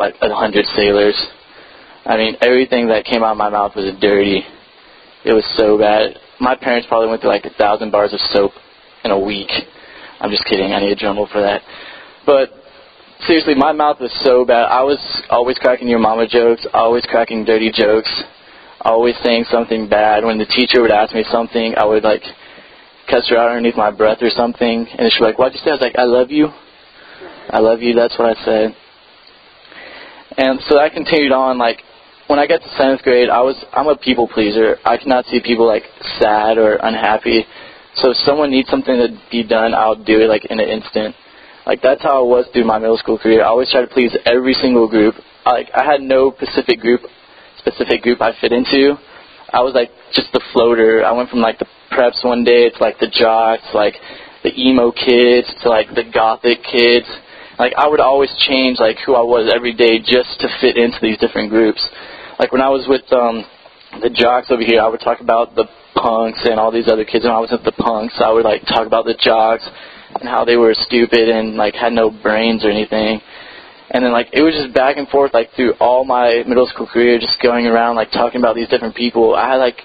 like a hundred sailors. I mean, everything that came out of my mouth was dirty. It was so bad. My parents probably went through like a thousand bars of soap in a week. I'm just kidding. I need a journal for that. But seriously, my mouth was so bad. I was always cracking your mama jokes, always cracking dirty jokes, always saying something bad. When the teacher would ask me something, I would like cuss her out underneath my breath or something, and she'd be like, "What'd you say?" I was like, "I love you. I love you." That's what I said. And so that continued on. Like when I got to seventh grade, I was I'm a people pleaser. I cannot see people like sad or unhappy. So if someone needs something to be done, I'll do it like in an instant. Like that's how I was through my middle school career. I always tried to please every single group. Like I had no specific group, specific group I fit into. I was like just the floater. I went from like the preps one day to like the jocks, like the emo kids to like the gothic kids. Like I would always change like who I was every day just to fit into these different groups. Like when I was with um the jocks over here, I would talk about the punks and all these other kids. When I was with the punks, I would like talk about the jocks and how they were stupid and like had no brains or anything. And then like it was just back and forth like through all my middle school career, just going around like talking about these different people. I had like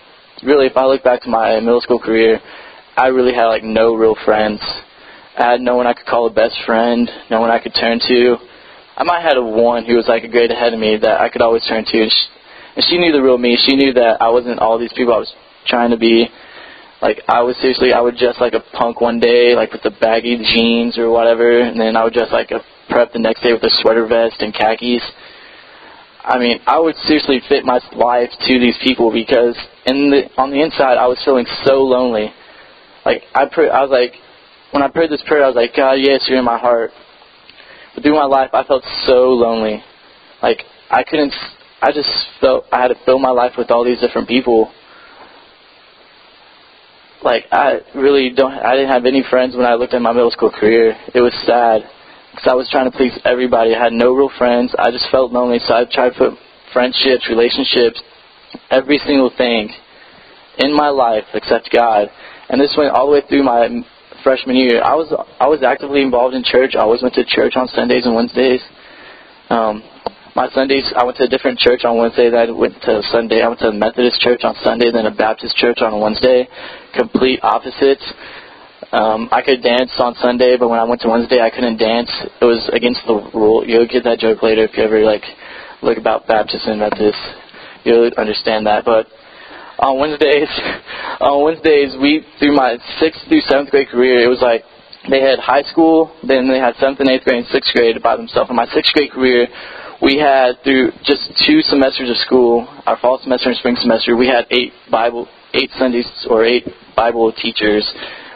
really, if I look back to my middle school career, I really had like no real friends. I had no one I could call a best friend, no one I could turn to. I might have had a one who was like a grade ahead of me that I could always turn to, and she, and she knew the real me. She knew that I wasn't all these people I was trying to be. Like I was seriously, I would dress like a punk one day, like with the baggy jeans or whatever, and then I would dress like a prep the next day with a sweater vest and khakis. I mean, I would seriously fit my life to these people because in the on the inside I was feeling so lonely. Like I pray, I was like, when I prayed this prayer, I was like, God, yes, you're in my heart. But through my life, I felt so lonely. Like I couldn't. I just felt I had to fill my life with all these different people. Like I really don't. I didn't have any friends when I looked at my middle school career. It was sad because I was trying to please everybody. I had no real friends. I just felt lonely, so I tried to put friendships, relationships, every single thing in my life except God. And this went all the way through my freshman year. I was I was actively involved in church. I always went to church on Sundays and Wednesdays. Um, my Sundays, I went to a different church on Wednesday. Then I went to Sunday. I went to a Methodist church on Sunday, then a Baptist church on Wednesday. Complete opposites. Um, I could dance on Sunday, but when I went to Wednesday, I couldn't dance. It was against the rule. You'll get that joke later if you ever like look about Baptist and Methodist. You'll understand that. But on Wednesdays, on Wednesdays, we through my sixth through seventh grade career, it was like they had high school, then they had seventh and eighth grade and sixth grade by themselves. In my sixth grade career, we had through just two semesters of school, our fall semester and spring semester, we had eight Bible, eight Sundays or eight Bible teachers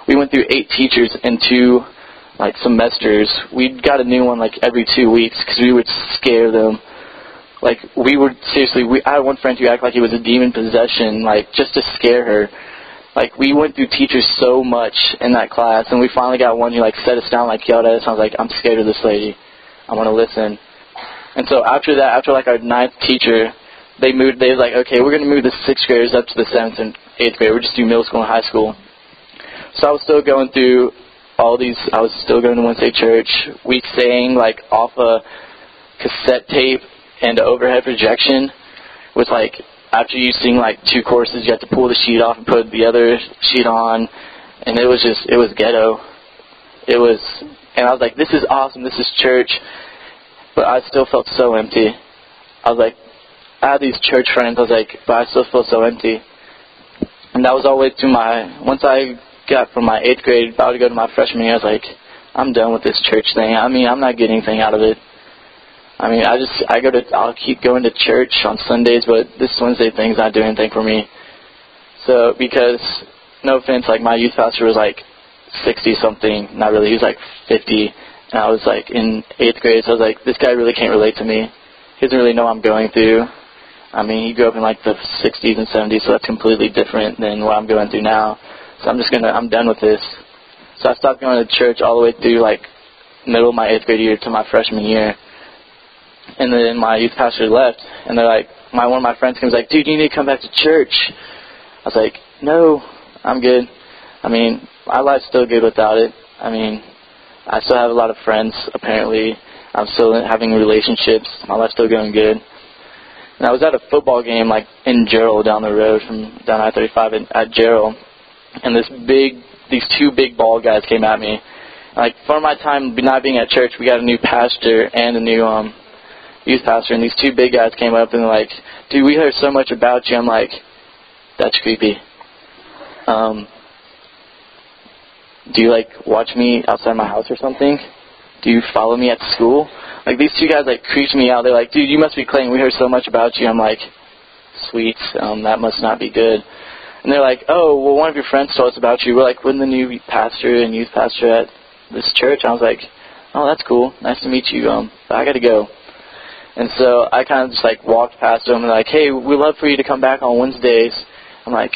we went through eight teachers in two like semesters. We got a new one like every two weeks because we would scare them. Like we would seriously. We I had one friend who acted like he was a demon possession, like just to scare her. Like we went through teachers so much in that class, and we finally got one who like set us down, like yelled at us. I was like, I'm scared of this lady. I want to listen. And so after that, after like our ninth teacher, they moved. They was like, okay, we're gonna move the sixth graders up to the seventh and eighth grade. We're just do middle school and high school. So I was still going through all these. I was still going to Wednesday church. We sang like off a cassette tape and overhead projection. With like after you sing like two courses, you have to pull the sheet off and put the other sheet on, and it was just it was ghetto. It was, and I was like, this is awesome. This is church, but I still felt so empty. I was like, I had these church friends. I was like, but I still feel so empty. And that was all the way through my. Once I got from my eighth grade about to go to my freshman year, I was like, I'm done with this church thing. I mean, I'm not getting anything out of it. I mean, I just I go to I'll keep going to church on Sundays, but this Wednesday thing's not doing anything for me. So because no offense, like my youth pastor was like sixty something, not really. He was like fifty, and I was like in eighth grade. So I was like, this guy really can't relate to me. He doesn't really know what I'm going through. I mean, he grew up in like the 60s and 70s, so that's completely different than what I'm going through now. So I'm just gonna, I'm done with this. So I stopped going to church all the way through like middle of my eighth grade year to my freshman year. And then my youth pastor left, and they're like, my one of my friends comes like, dude, you need to come back to church. I was like, no, I'm good. I mean, my life's still good without it. I mean, I still have a lot of friends. Apparently, I'm still having relationships. My life's still going good. And I was at a football game like in Jarrell down the road from down I-35 at Jarrell, and this big, these two big bald guys came at me. Like for my time not being at church, we got a new pastor and a new um youth pastor, and these two big guys came up and like, dude, we heard so much about you. I'm like, that's creepy. Um, do you like watch me outside my house or something? Do you follow me at school? Like these two guys like creeped me out. They're like, dude, you must be Clayton. We heard so much about you. I'm like, sweet. Um, that must not be good. And they're like, oh, well, one of your friends told us about you. We're like, we're the new pastor and youth pastor at this church. I was like, oh, that's cool. Nice to meet you. Um, I got to go. And so I kind of just like walked past them and like, hey, we'd love for you to come back on Wednesdays. I'm like,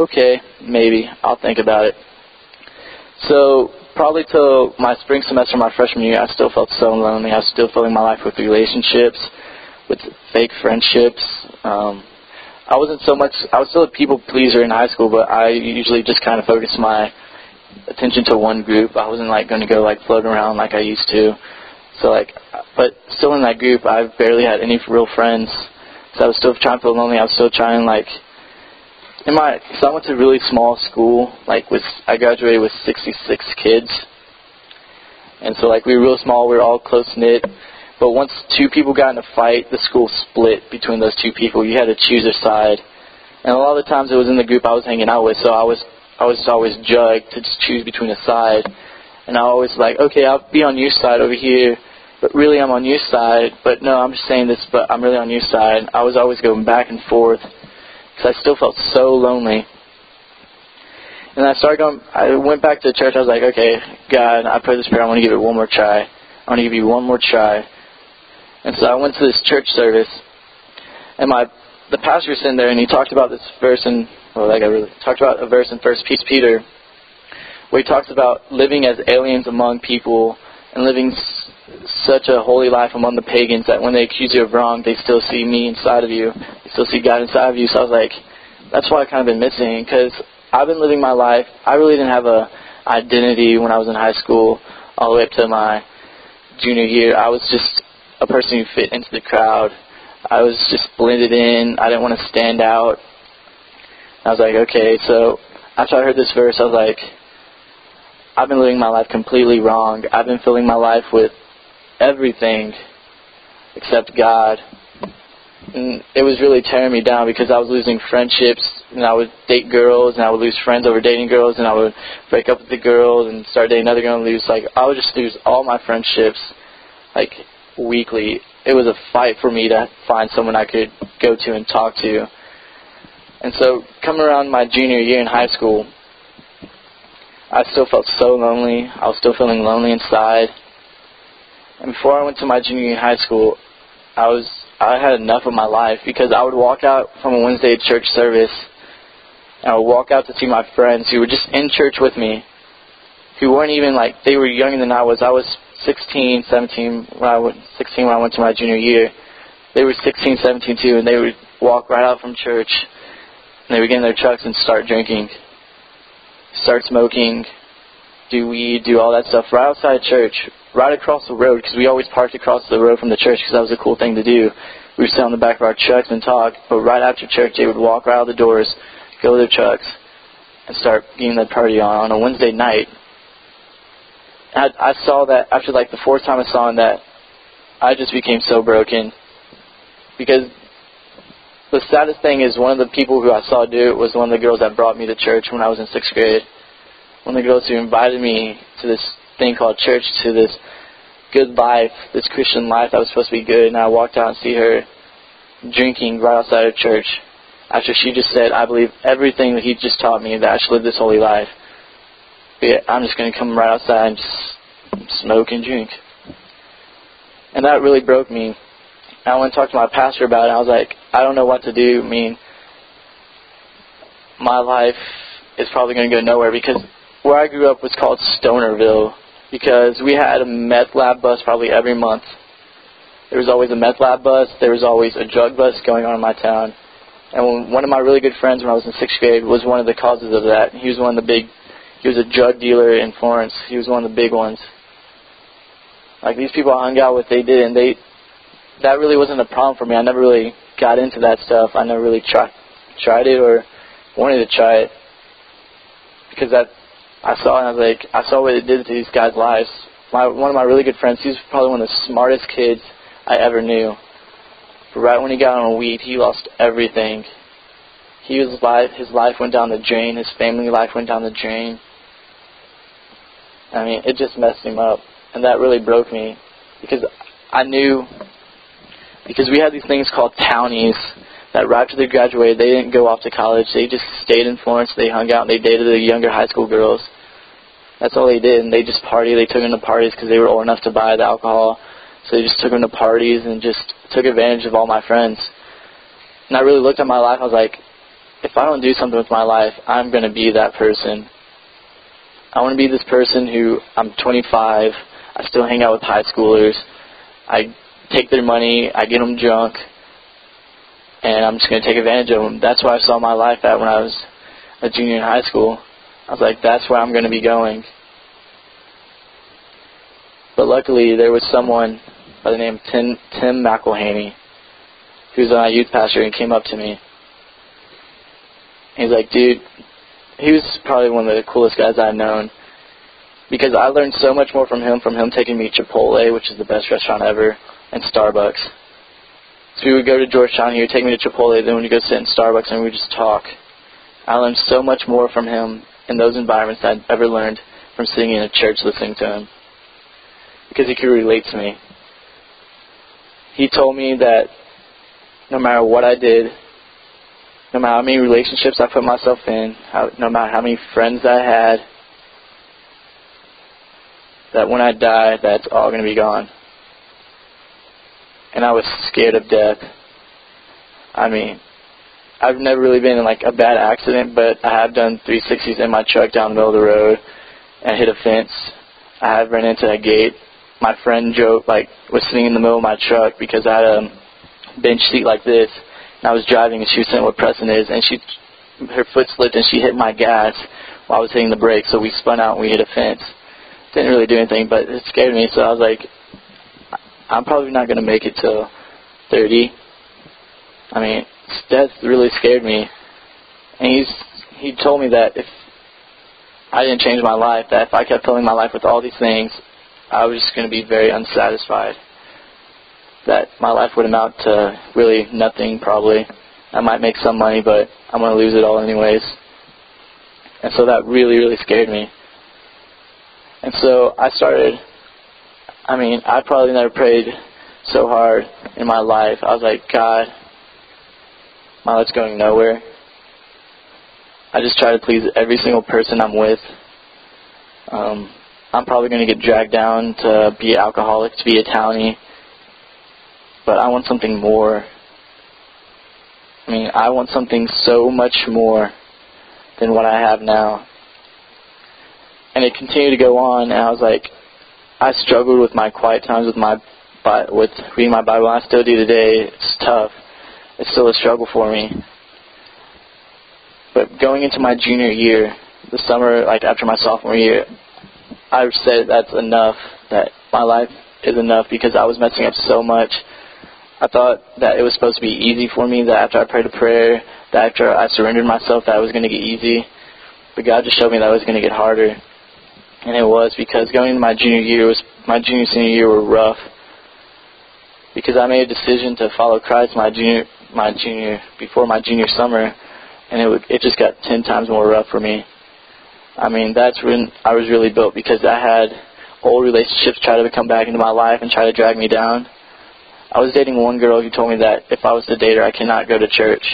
okay, maybe. I'll think about it. So probably till my spring semester, my freshman year, I still felt so lonely. I was still filling my life with relationships, with fake friendships. Um, I wasn't so much. I was still a people pleaser in high school, but I usually just kind of focused my attention to one group. I wasn't like going to go like float around like I used to. So like, but still in that group, I barely had any real friends. So I was still trying to feel lonely. I was still trying like, in my, so I went to a really small school. Like with, I graduated with 66 kids, and so like we were real small. We were all close knit. But once two people got in a fight, the school split between those two people. You had to choose a side. And a lot of the times it was in the group I was hanging out with, so I was I was always judged to just choose between a side. And I always like, okay, I'll be on your side over here, but really I'm on your side. But no, I'm just saying this, but I'm really on your side. I was always going back and forth because I still felt so lonely. And I started going. I went back to church. I was like, okay, God, I pray this prayer. I want to give it one more try. I want to give you one more try. And so I went to this church service, and my the pastor was sitting there, and he talked about this verse in well, that guy really talked about a verse in First Peter, where he talks about living as aliens among people and living s- such a holy life among the pagans that when they accuse you of wrong, they still see me inside of you. They still see God inside of you. So I was like, that's what I've kind of been missing because I've been living my life. I really didn't have a identity when I was in high school all the way up to my junior year. I was just a person who fit into the crowd. I was just blended in. I didn't want to stand out. I was like, okay, so after I heard this verse, I was like, I've been living my life completely wrong. I've been filling my life with everything except God. And it was really tearing me down because I was losing friendships and I would date girls and I would lose friends over dating girls and I would break up with the girls and start dating another girl and lose like I would just lose all my friendships like weekly. It was a fight for me to find someone I could go to and talk to. And so, coming around my junior year in high school, I still felt so lonely. I was still feeling lonely inside. And before I went to my junior year in high school, I was I had enough of my life because I would walk out from a Wednesday church service and I would walk out to see my friends who were just in church with me, who weren't even like they were younger than I was. I was 16, 17 when I went 16 when I went to my junior year. They were 16, 17 too, and they would walk right out from church and they would get in their trucks and start drinking, start smoking, do weed, do all that stuff right outside church, right across the road, because we always parked across the road from the church because that was a cool thing to do. We would sit on the back of our trucks and talk, but right after church, they would walk right out the doors, go to their trucks, and start getting that party on on a Wednesday night. I, I saw that after like the fourth time I saw that, I just became so broken because the saddest thing is one of the people who I saw do it was one of the girls that brought me to church when I was in sixth grade. One of the girls who invited me to this thing called church, to this good life, this Christian life that was supposed to be good, and I walked out and see her drinking right outside of church after she just said, I believe everything that he just taught me that I should live this holy life. But I'm just going to come right outside and just smoke and drink. And that really broke me. I went and talked to my pastor about it. I was like, I don't know what to do. I mean, my life is probably going to go nowhere because where I grew up was called Stonerville because we had a meth lab bus probably every month. There was always a meth lab bus. There was always a drug bus going on in my town. And one of my really good friends when I was in sixth grade was one of the causes of that. He was one of the big, he was a drug dealer in Florence. He was one of the big ones. Like these people I hung out with, they did, and they that really wasn't a problem for me. I never really got into that stuff. I never really tried tried it or wanted to try it because that I saw and I was like I saw what it did to these guys' lives. My one of my really good friends, he was probably one of the smartest kids I ever knew. But right when he got on weed, he lost everything. He was life his life went down the drain, his family life went down the drain. I mean, it just messed him up. And that really broke me because I knew because we had these things called townies that right after they graduated, they didn't go off to college. They just stayed in Florence. They hung out and they dated the younger high school girls. That's all they did, and they just partied. They took them to parties because they were old enough to buy the alcohol. So they just took them to parties and just took advantage of all my friends. And I really looked at my life. I was like, if I don't do something with my life, I'm going to be that person. I want to be this person who I'm 25. I still hang out with high schoolers. I take their money. I get them drunk and I'm just going to take advantage of them. That's where I saw my life at when I was a junior in high school. I was like, that's where I'm going to be going. But luckily, there was someone by the name of Tim, Tim McElhaney, who's my youth pastor, and came up to me. He's like, dude, he was probably one of the coolest guys I've known because I learned so much more from him, from him taking me to Chipotle, which is the best restaurant ever, and Starbucks. So we would go to Georgetown. He would take me to Chipotle. Then we'd go sit in Starbucks and we would just talk. I learned so much more from him in those environments than I'd ever learned from sitting in a church listening to him. Because he could relate to me. He told me that no matter what I did, no matter how many relationships I put myself in, how, no matter how many friends I had, that when I die, that's all going to be gone and I was scared of death. I mean, I've never really been in like a bad accident, but I have done 360s in my truck down the middle of the road and hit a fence. I have run into a gate. My friend Joe like was sitting in the middle of my truck because I had a um, bench seat like this, and I was driving, and she was saying what Preston is, and she her foot slipped and she hit my gas while I was hitting the brakes, so we spun out and we hit a fence. Didn't really do anything, but it scared me, so I was like, I'm probably not going to make it till 30. I mean, death really scared me. And he's he told me that if I didn't change my life, that if I kept filling my life with all these things, I was just going to be very unsatisfied. That my life would amount to really nothing, probably. I might make some money, but I'm going to lose it all anyways. And so that really, really scared me. And so I started I mean, I probably never prayed so hard in my life. I was like, God, my life's going nowhere. I just try to please every single person I'm with. Um, I'm probably going to get dragged down to be alcoholic, to be a townie. But I want something more. I mean, I want something so much more than what I have now. And it continued to go on, and I was like, I struggled with my quiet times with my with reading my Bible. I still do today. It's tough. It's still a struggle for me. But going into my junior year, the summer, like after my sophomore year, I said that's enough. That my life is enough because I was messing up so much. I thought that it was supposed to be easy for me. That after I prayed a prayer, that after I surrendered myself, that it was going to get easy. But God just showed me that it was going to get harder and it was because going into my junior year was my junior senior year were rough because I made a decision to follow Christ my junior my junior before my junior summer, and it would, it just got ten times more rough for me. I mean that's when I was really built because I had old relationships try to come back into my life and try to drag me down. I was dating one girl who told me that if I was to date her, I cannot go to church.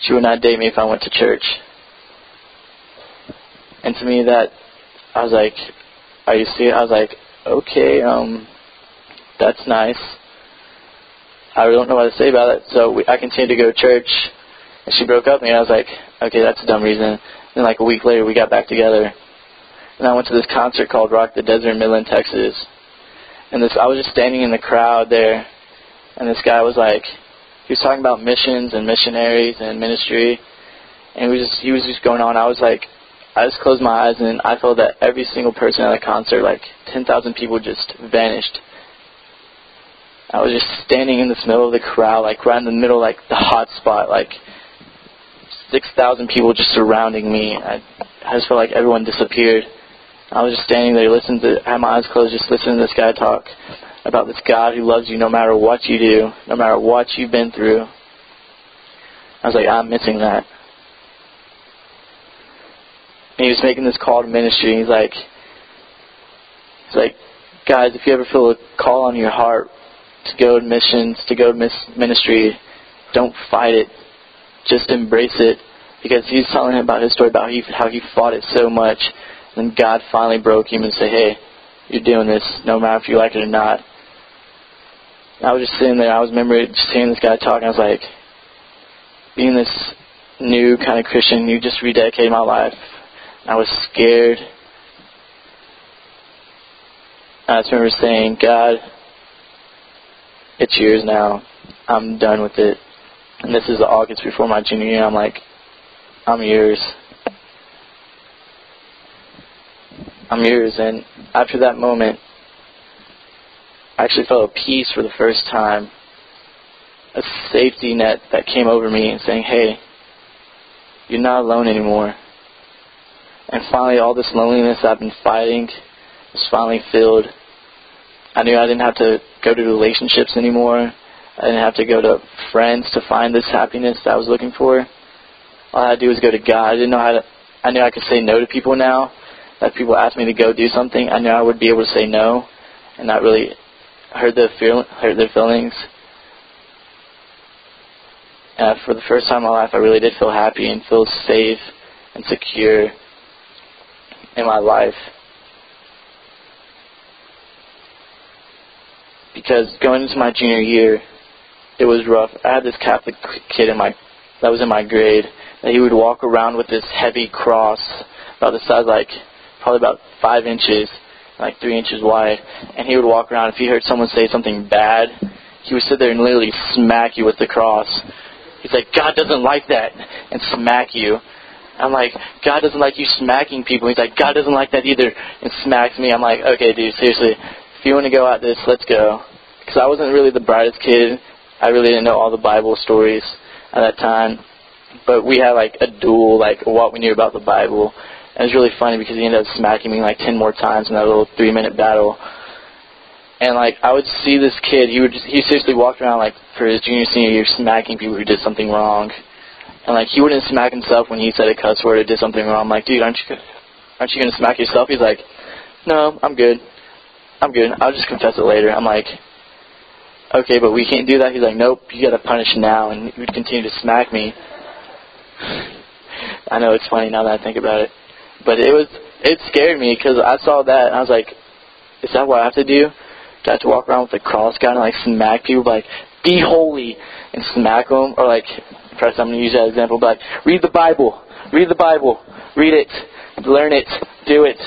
She would not date me if I went to church. And to me, that I was like, "Are you serious?" I was like, "Okay, um, that's nice." I don't know what to say about it, so we, I continued to go to church, and she broke up with me. I was like, "Okay, that's a dumb reason." Then, like a week later, we got back together, and I went to this concert called Rock the Desert in Midland, Texas. And this, I was just standing in the crowd there, and this guy was like, he was talking about missions and missionaries and ministry, and he was just, he was just going on. I was like, I just closed my eyes and I felt that every single person at the concert, like 10,000 people, just vanished. I was just standing in the middle of the crowd, like right in the middle, like the hot spot, like 6,000 people just surrounding me. I, I just felt like everyone disappeared. I was just standing there, listening to, had my eyes closed, just listening to this guy talk about this God who loves you no matter what you do, no matter what you've been through. I was like, I'm missing that. And he was making this call to ministry. And He's like, he's like, guys, if you ever feel a call on your heart to go to missions, to go to ministry, don't fight it. Just embrace it. Because he's telling him about his story, about how he fought it so much. And God finally broke him and said, hey, you're doing this no matter if you like it or not. I was just sitting there. I was remember just hearing this guy talk. And I was like, being this new kind of Christian, you just rededicated my life. I was scared. I just remember saying, God, it's yours now. I'm done with it. And this is August before my junior year. I'm like, I'm yours. I'm yours. And after that moment, I actually felt a peace for the first time, a safety net that came over me and saying, hey, you're not alone anymore. And finally, all this loneliness I've been fighting was finally filled. I knew I didn't have to go to relationships anymore. I didn't have to go to friends to find this happiness that I was looking for. All I had to do was go to God. I didn't know how to. I knew I could say no to people now. That people asked me to go do something, I knew I would be able to say no, and not really hurt their feel hurt their feelings. And for the first time in my life, I really did feel happy and feel safe and secure in my life. Because going into my junior year, it was rough. I had this Catholic kid in my that was in my grade that he would walk around with this heavy cross about the size like probably about five inches like three inches wide, and he would walk around. If he heard someone say something bad, he would sit there and literally smack you with the cross. He's like, God doesn't like that, and smack you. I'm like, God doesn't like you smacking people. He's like, God doesn't like that either, and smacks me. I'm like, okay, dude, seriously, if you want to go at this, let's go. Because I wasn't really the brightest kid. I really didn't know all the Bible stories at that time. But we had like a duel, like what we knew about the Bible. And it was really funny because he ended up smacking me like ten more times in that little three minute battle. And like I would see this kid, he would just, he seriously walked around like for his junior senior year smacking people who did something wrong. And like he wouldn't smack himself when he said a cuss word or did something wrong. I'm like, dude, aren't you aren't you gonna smack yourself? He's like, no, I'm good. I'm good. I'll just confess it later. I'm like, okay, but we can't do that. He's like, nope, you gotta punish now, and he would continue to smack me. I know it's funny now that I think about it. But it was it scared me because I saw that and I was like, is that what I have to do? Do I have to walk around with a cross gun and like smack people like be holy and smack them or like first I'm gonna use that example but read the Bible, read the Bible, read it, learn it, do it.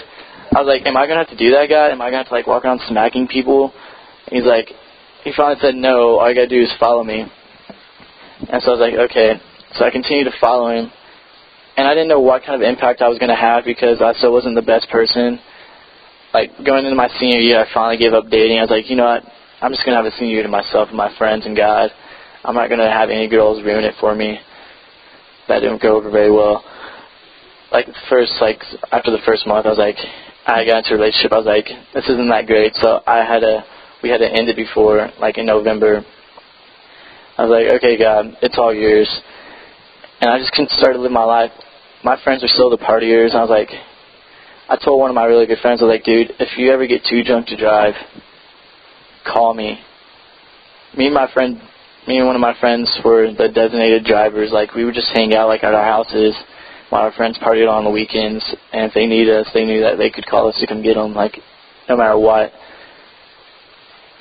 I was like, am I gonna have to do that, God? Am I gonna have to like walk around smacking people? And he's like, he finally said, no. All you gotta do is follow me. And so I was like, okay. So I continued to follow him and I didn't know what kind of impact I was going to have because I still wasn't the best person. Like going into my senior year, I finally gave up dating. I was like, you know what? I'm just going to have a senior year to myself and my friends and God. I'm not going to have any girls ruin it for me. That didn't go over very well. Like the first, like after the first month, I was like, I got into a relationship. I was like, this isn't that great. So I had a, we had to end it before, like in November. I was like, okay, God, it's all yours. And I just started to live my life my friends are still the partiers. I was like, I told one of my really good friends, I was like, dude, if you ever get too drunk to drive, call me. Me and my friend, me and one of my friends were the designated drivers. Like we would just hang out like at our houses while our friends partied on the weekends. And if they need us, they knew that they could call us to come get them, like no matter what.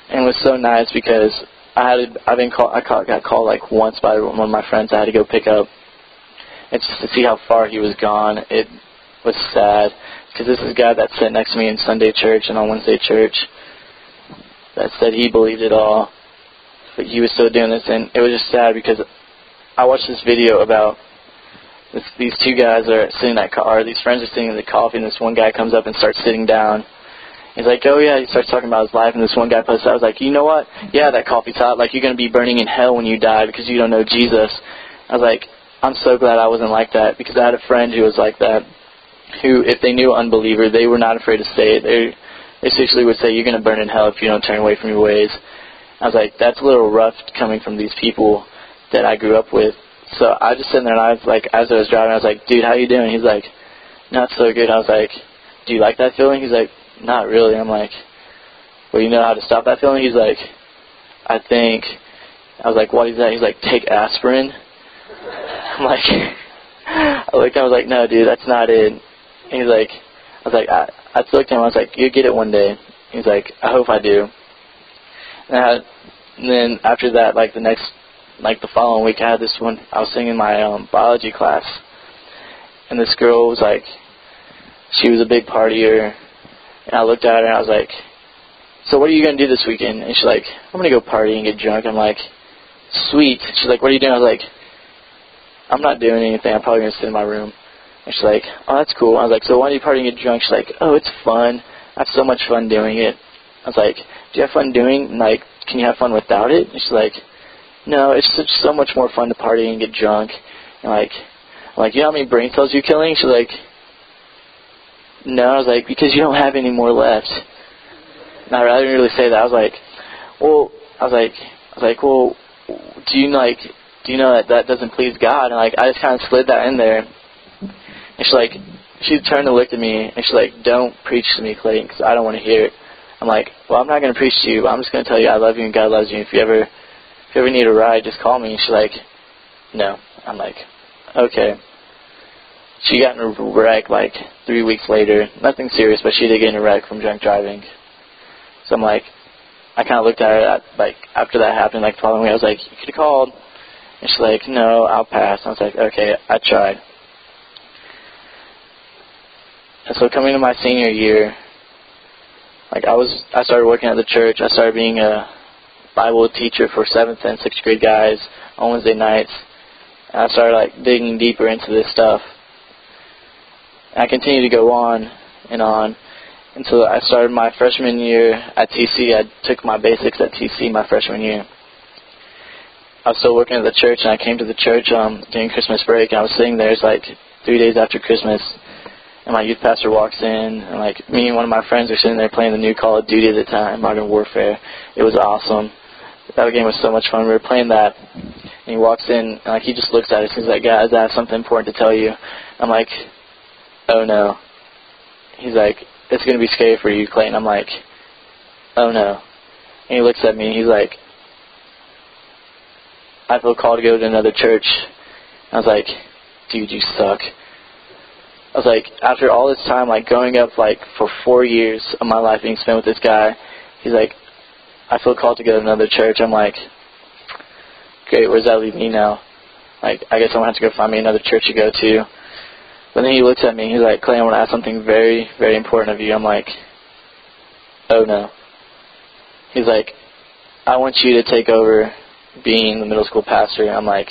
And it was so nice because I had I've been call, I got called like once by one of my friends I had to go pick up and just to see how far he was gone, it was sad. Because this is a guy that sat next to me in Sunday church and on Wednesday church that said he believed it all, but he was still doing this, and it was just sad because I watched this video about this, these two guys are sitting in that car. These friends are sitting in the coffee, and this one guy comes up and starts sitting down. He's like, oh yeah. He starts talking about his life, and this one guy posts. I was like, you know what? Yeah, that coffee's hot. Like you're gonna be burning in hell when you die because you don't know Jesus. I was like, I'm so glad I wasn't like that because I had a friend who was like that. Who, if they knew unbeliever, they were not afraid to say it. They, they seriously would say, you're gonna burn in hell if you don't turn away from your ways. I was like, that's a little rough coming from these people that I grew up with. So I just sitting there and I was like, as I was driving, I was like, dude, how you doing? He's like, not so good. I was like, do you like that feeling? He's like, not really. I'm like, well, you know how to stop that feeling? He's like, I think. I was like, what is that? He's like, take aspirin. I'm like, I looked at him, I was like, no, dude, that's not it. And he's like, I was like, I, I looked at him, I was like, you get it one day. He's like, I hope I do. And, then after that, like the next, like the following week, I had this one. I was singing my um, biology class, and this girl was like, she was a big partier, and I looked at her and I was like, so what are you gonna do this weekend? And she's like, I'm gonna go party and get drunk. I'm like, sweet. She's like, what are you doing? I was like, I'm not doing anything. I'm probably gonna sit in my room. And she's like, oh, that's cool. I was like, so why are you partying and get drunk? She's like, oh, it's fun. I have so much fun doing it. I was like, do you have fun doing? Like, can you have fun without it? And she's like, no, it's such so much more fun to party and get drunk. And like, I'm like, you know how many brain cells you're killing? She's like, no. I was like, because you don't have any more left. And I didn't really say that. I was like, well, I was like, I was like, well, do you like, do you know that that doesn't please God? And like, I just kind of slid that in there. And she's like, she turned and looked at me, and she's like, don't preach to me, Clayton, because I don't want to hear it. I'm like, well, I'm not going to preach to you. I'm just going to tell you I love you and God loves you. If you ever, if you ever need a ride, just call me. And she's like, no. I'm like, okay. She got in a wreck like three weeks later. Nothing serious, but she did get in a wreck from drunk driving. So I'm like, I kind of looked at her at, like after that happened, like following me. I was like, you could have called. And she's like, no, I'll pass. And I was like, okay, I tried. And so coming to my senior year, like I was, I started working at the church. I started being a Bible teacher for seventh and sixth grade guys on Wednesday nights. And I started like digging deeper into this stuff. And I continued to go on and on until I started my freshman year at TC. I took my basics at TC my freshman year. I was still working at the church, and I came to the church um, during Christmas break. And I was sitting there. It's like three days after Christmas, and my youth pastor walks in, and like me and one of my friends are sitting there playing the new Call of Duty at the time, Modern Warfare. It was awesome. That game was so much fun. We were playing that, and he walks in, and like he just looks at us. He's like, "Guys, I have something important to tell you." I'm like, "Oh no." He's like, "It's gonna be scary for you, Clayton." I'm like, "Oh no." And he looks at me. And he's like, "I feel called to go to another church." I was like, "Dude, you suck." I was like, after all this time, like growing up, like for four years of my life being spent with this guy, he's like, I feel called to go to another church. I'm like, great, where does that leave me now? Like, I guess I'm gonna have to go find me another church to go to. But then he looks at me. He's like, Clay, I want to ask something very, very important of you. I'm like, oh no. He's like, I want you to take over being the middle school pastor. I'm like,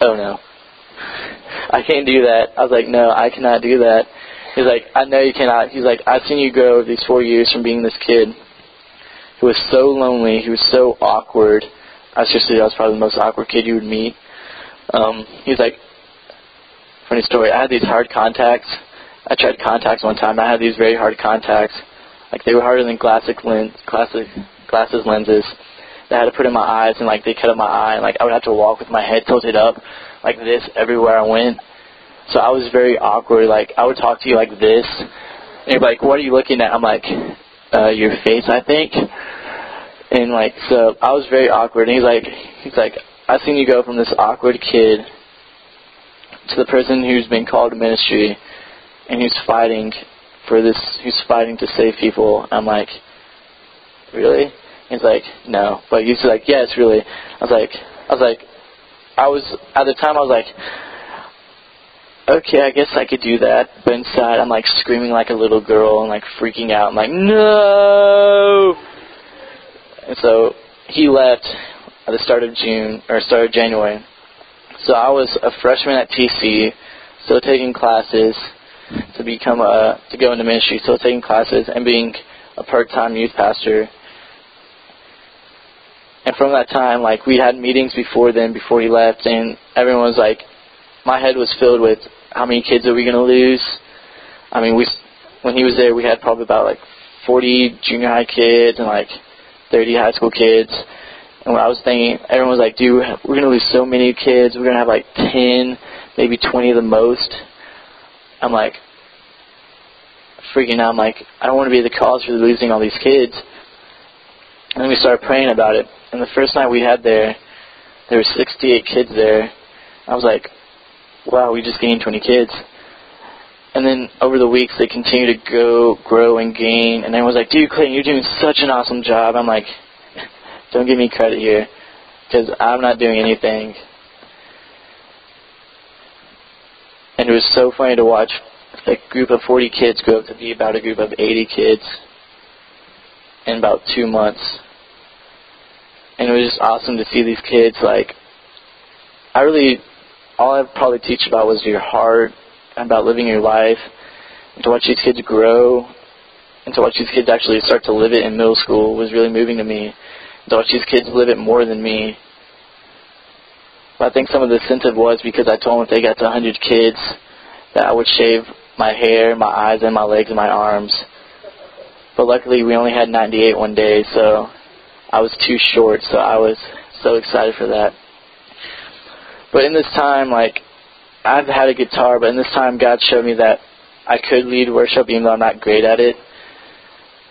oh no. I can't do that. I was like, no, I cannot do that. He's like, I know you cannot. He's like, I've seen you grow these four years from being this kid who was so lonely, who was so awkward. I just, I was probably the most awkward kid you would meet. Um, he's like, funny story. I had these hard contacts. I tried contacts one time. I had these very hard contacts. Like they were harder than classic lens, classic glasses lenses. I had to put in my eyes, and like they cut up my eye, and like I would have to walk with my head tilted up like this everywhere I went. So I was very awkward. Like I would talk to you like this, and you're like, "What are you looking at?" I'm like, uh, "Your face, I think." And like, so I was very awkward. And he's like, he's like, I've seen you go from this awkward kid to the person who's been called to ministry, and who's fighting for this, who's fighting to save people. I'm like, really? He's like, no. But he's like, yes, really. I was like, I was like, I was at the time I was like, okay, I guess I could do that. But inside I'm like screaming like a little girl and like freaking out. I'm like, no. And so he left at the start of June or start of January. So I was a freshman at TC, still taking classes to become a to go into ministry, still taking classes and being a part-time youth pastor. And from that time, like we had meetings before then, before he left, and everyone was like, my head was filled with how many kids are we going to lose? I mean, we when he was there, we had probably about like 40 junior high kids and like 30 high school kids. And when I was thinking, everyone was like, dude, we're going to lose so many kids. We're going to have like 10, maybe 20 the most. I'm like, freaking out. I'm like, I don't want to be the cause for losing all these kids. And then we started praying about it. And the first night we had there, there were 68 kids there. I was like, wow, we just gained 20 kids. And then over the weeks, they continue to go, grow, and gain. And everyone's like, dude, Clayton, you're doing such an awesome job. I'm like, don't give me credit here, because I'm not doing anything. And it was so funny to watch a group of 40 kids grow up to be about a group of 80 kids in about two months. And it was just awesome to see these kids, like, I really, all I probably teach about was your heart and about living your life, and to watch these kids grow, and to watch these kids actually start to live it in middle school was really moving to me. And to watch these kids live it more than me. But I think some of the incentive was because I told them if they got to 100 kids, that I would shave my hair, my eyes, and my legs and my arms. But luckily, we only had 98 one day, so I was too short. So I was so excited for that. But in this time, like I've had a guitar, but in this time God showed me that I could lead worship even though I'm not great at it.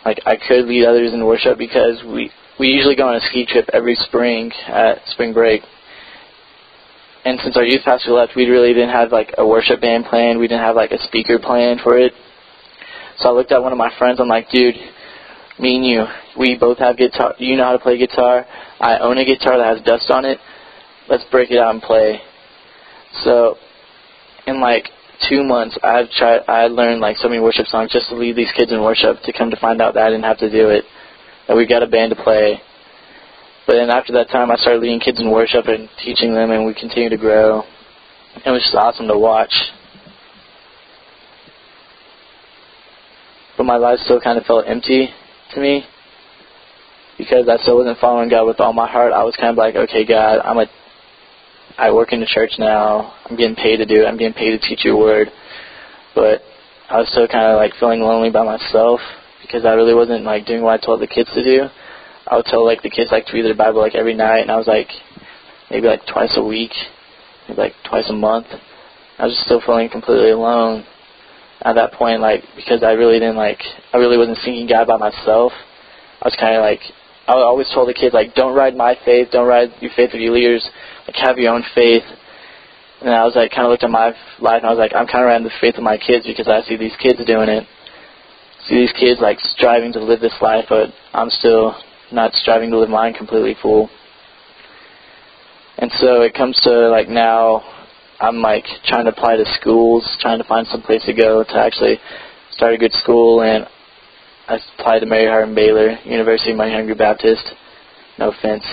Like I could lead others in worship because we we usually go on a ski trip every spring at spring break. And since our youth pastor left, we really didn't have like a worship band planned. We didn't have like a speaker planned for it. So I looked at one of my friends. I'm like, dude, me and you, we both have guitar. You know how to play guitar. I own a guitar that has dust on it. Let's break it out and play. So in like two months, I've tried. I learned like so many worship songs just to lead these kids in worship. To come to find out that I didn't have to do it, that we got a band to play. But then after that time, I started leading kids in worship and teaching them, and we continue to grow. It was just awesome to watch. But my life still kind of felt empty to me because I still wasn't following God with all my heart. I was kind of like, okay, God, I'm a I work in the church now. I'm getting paid to do it. I'm getting paid to teach your word. But I was still kind of like feeling lonely by myself because I really wasn't like doing what I told the kids to do. I would tell like the kids like to read their Bible like every night, and I was like maybe like twice a week, maybe like twice a month. I was just still feeling completely alone at that point, like because I really didn't like I really wasn't seeking God by myself. I was kind of like I always told the kids like, don't ride my faith, don't ride your faith of your leaders, like have your own faith. And I was like, kind of looked at my life and I was like, I'm kind of riding the faith of my kids because I see these kids doing it. See these kids like striving to live this life, but I'm still not striving to live mine completely full. And so it comes to like now, I'm like trying to apply to schools, trying to find some place to go to actually start a good school, and I applied to Mary Hardin Baylor, University Mighty Hungry Baptist. No offense,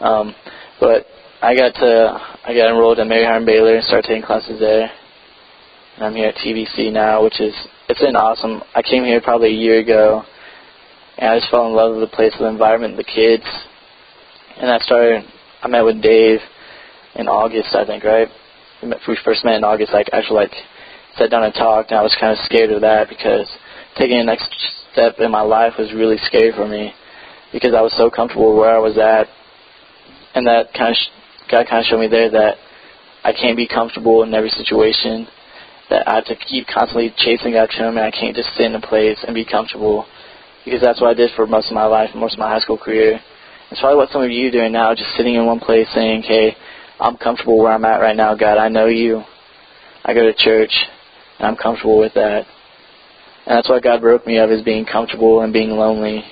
um, but I got to I got enrolled at Mary Hardin Baylor and started taking classes there. And I'm here at TBC now, which is it's been awesome. I came here probably a year ago, and I just fell in love with the place, the environment, the kids. And I started. I met with Dave in August, I think, right? We, first met in August. Like actually, like sat down and talked, and I was kind of scared of that because taking the next step in my life was really scary for me because I was so comfortable where I was at, and that kind of sh- God kind of showed me there that I can't be comfortable in every situation. That I have to keep constantly chasing after Him, and I can't just sit in a place and be comfortable because that's what I did for most of my life, most of my high school career. It's probably what some of you are doing now, just sitting in one place saying, "Hey, I'm comfortable where I'm at right now, God. I know You. I go to church, and I'm comfortable with that." And that's what God broke me of is being comfortable and being lonely.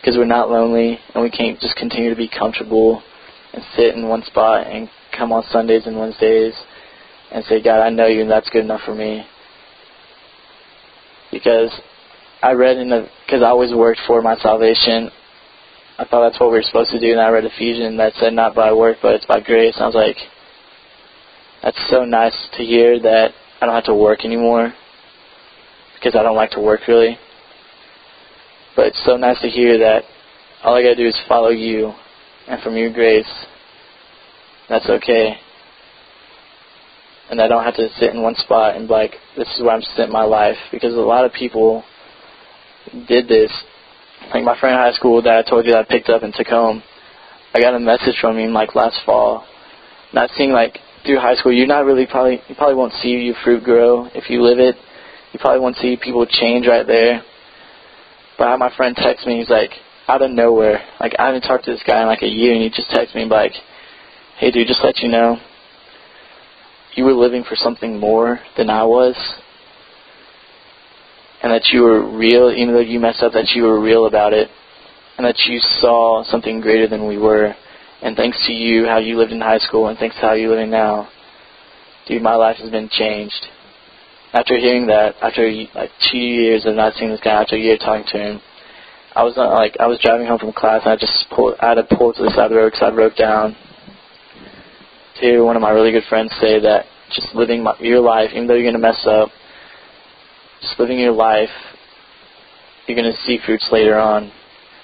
Because we're not lonely and we can't just continue to be comfortable and sit in one spot and come on Sundays and Wednesdays and say, God, I know you and that's good enough for me. Because I read in the, because I always worked for my salvation. I thought that's what we were supposed to do and I read Ephesians that said not by work but it's by grace. And I was like, That's so nice to hear that I don't have to work anymore because I don't like to work really. But it's so nice to hear that all I gotta do is follow you, and from your grace, that's okay. And I don't have to sit in one spot and be like, this is where I'm spent my life. Because a lot of people did this. Like my friend in high school that I told you that I picked up took home, I got a message from him like last fall. Not seeing like through high school, you're not really probably you probably won't see your fruit grow if you live it. You probably won't see people change right there. But I had my friend text me. He's like, out of nowhere, like I haven't talked to this guy in like a year, and he just texted me like, "Hey, dude, just let you know, you were living for something more than I was, and that you were real, even though you messed up, that you were real about it, and that you saw something greater than we were. And thanks to you, how you lived in high school, and thanks to how you're living now, dude, my life has been changed." After hearing that, after like two years of not seeing this guy, after a year talking to him, I was not like I was driving home from class and I just pulled I had to pull to the side of the road because I broke down to hear one of my really good friends say that just living my, your life, even though you're gonna mess up, just living your life, you're gonna see fruits later on,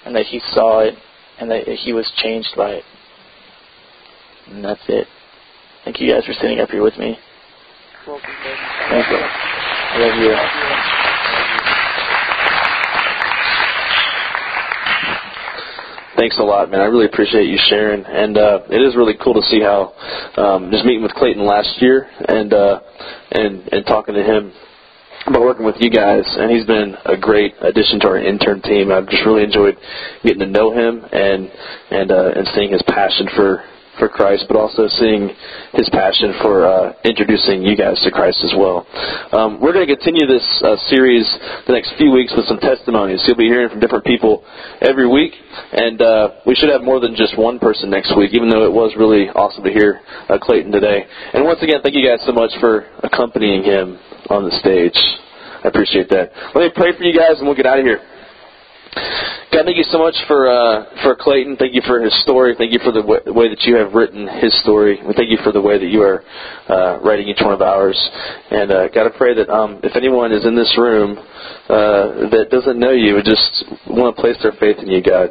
and that he saw it and that he was changed by it. And that's it. Thank you guys for sitting up here with me. Thank you. I love you. Thanks a lot, man. I really appreciate you sharing, and uh, it is really cool to see how um, just meeting with Clayton last year and uh, and and talking to him about working with you guys, and he's been a great addition to our intern team. I've just really enjoyed getting to know him and and uh, and seeing his passion for for Christ, but also seeing his passion for uh, introducing you guys to Christ as well. Um, we're going to continue this uh, series the next few weeks with some testimonies. You'll be hearing from different people every week, and uh, we should have more than just one person next week, even though it was really awesome to hear uh, Clayton today. And once again, thank you guys so much for accompanying him on the stage. I appreciate that. Let me pray for you guys, and we'll get out of here. God, thank you so much for uh, for Clayton. Thank you for his story. Thank you for the way, the way that you have written his story. We thank you for the way that you are uh, writing each one of ours. And uh, God, I pray that um, if anyone is in this room uh, that doesn't know you, would just want to place their faith in you, God.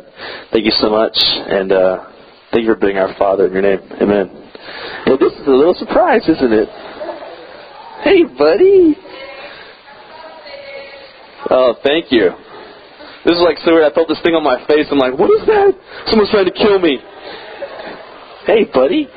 Thank you so much, and uh, thank you for being our Father in your name. Amen. Well, this is a little surprise, isn't it? Hey, buddy. Oh, thank you. This is like so weird. I felt this thing on my face. I'm like, what is that? Someone's trying to kill me. Hey, buddy.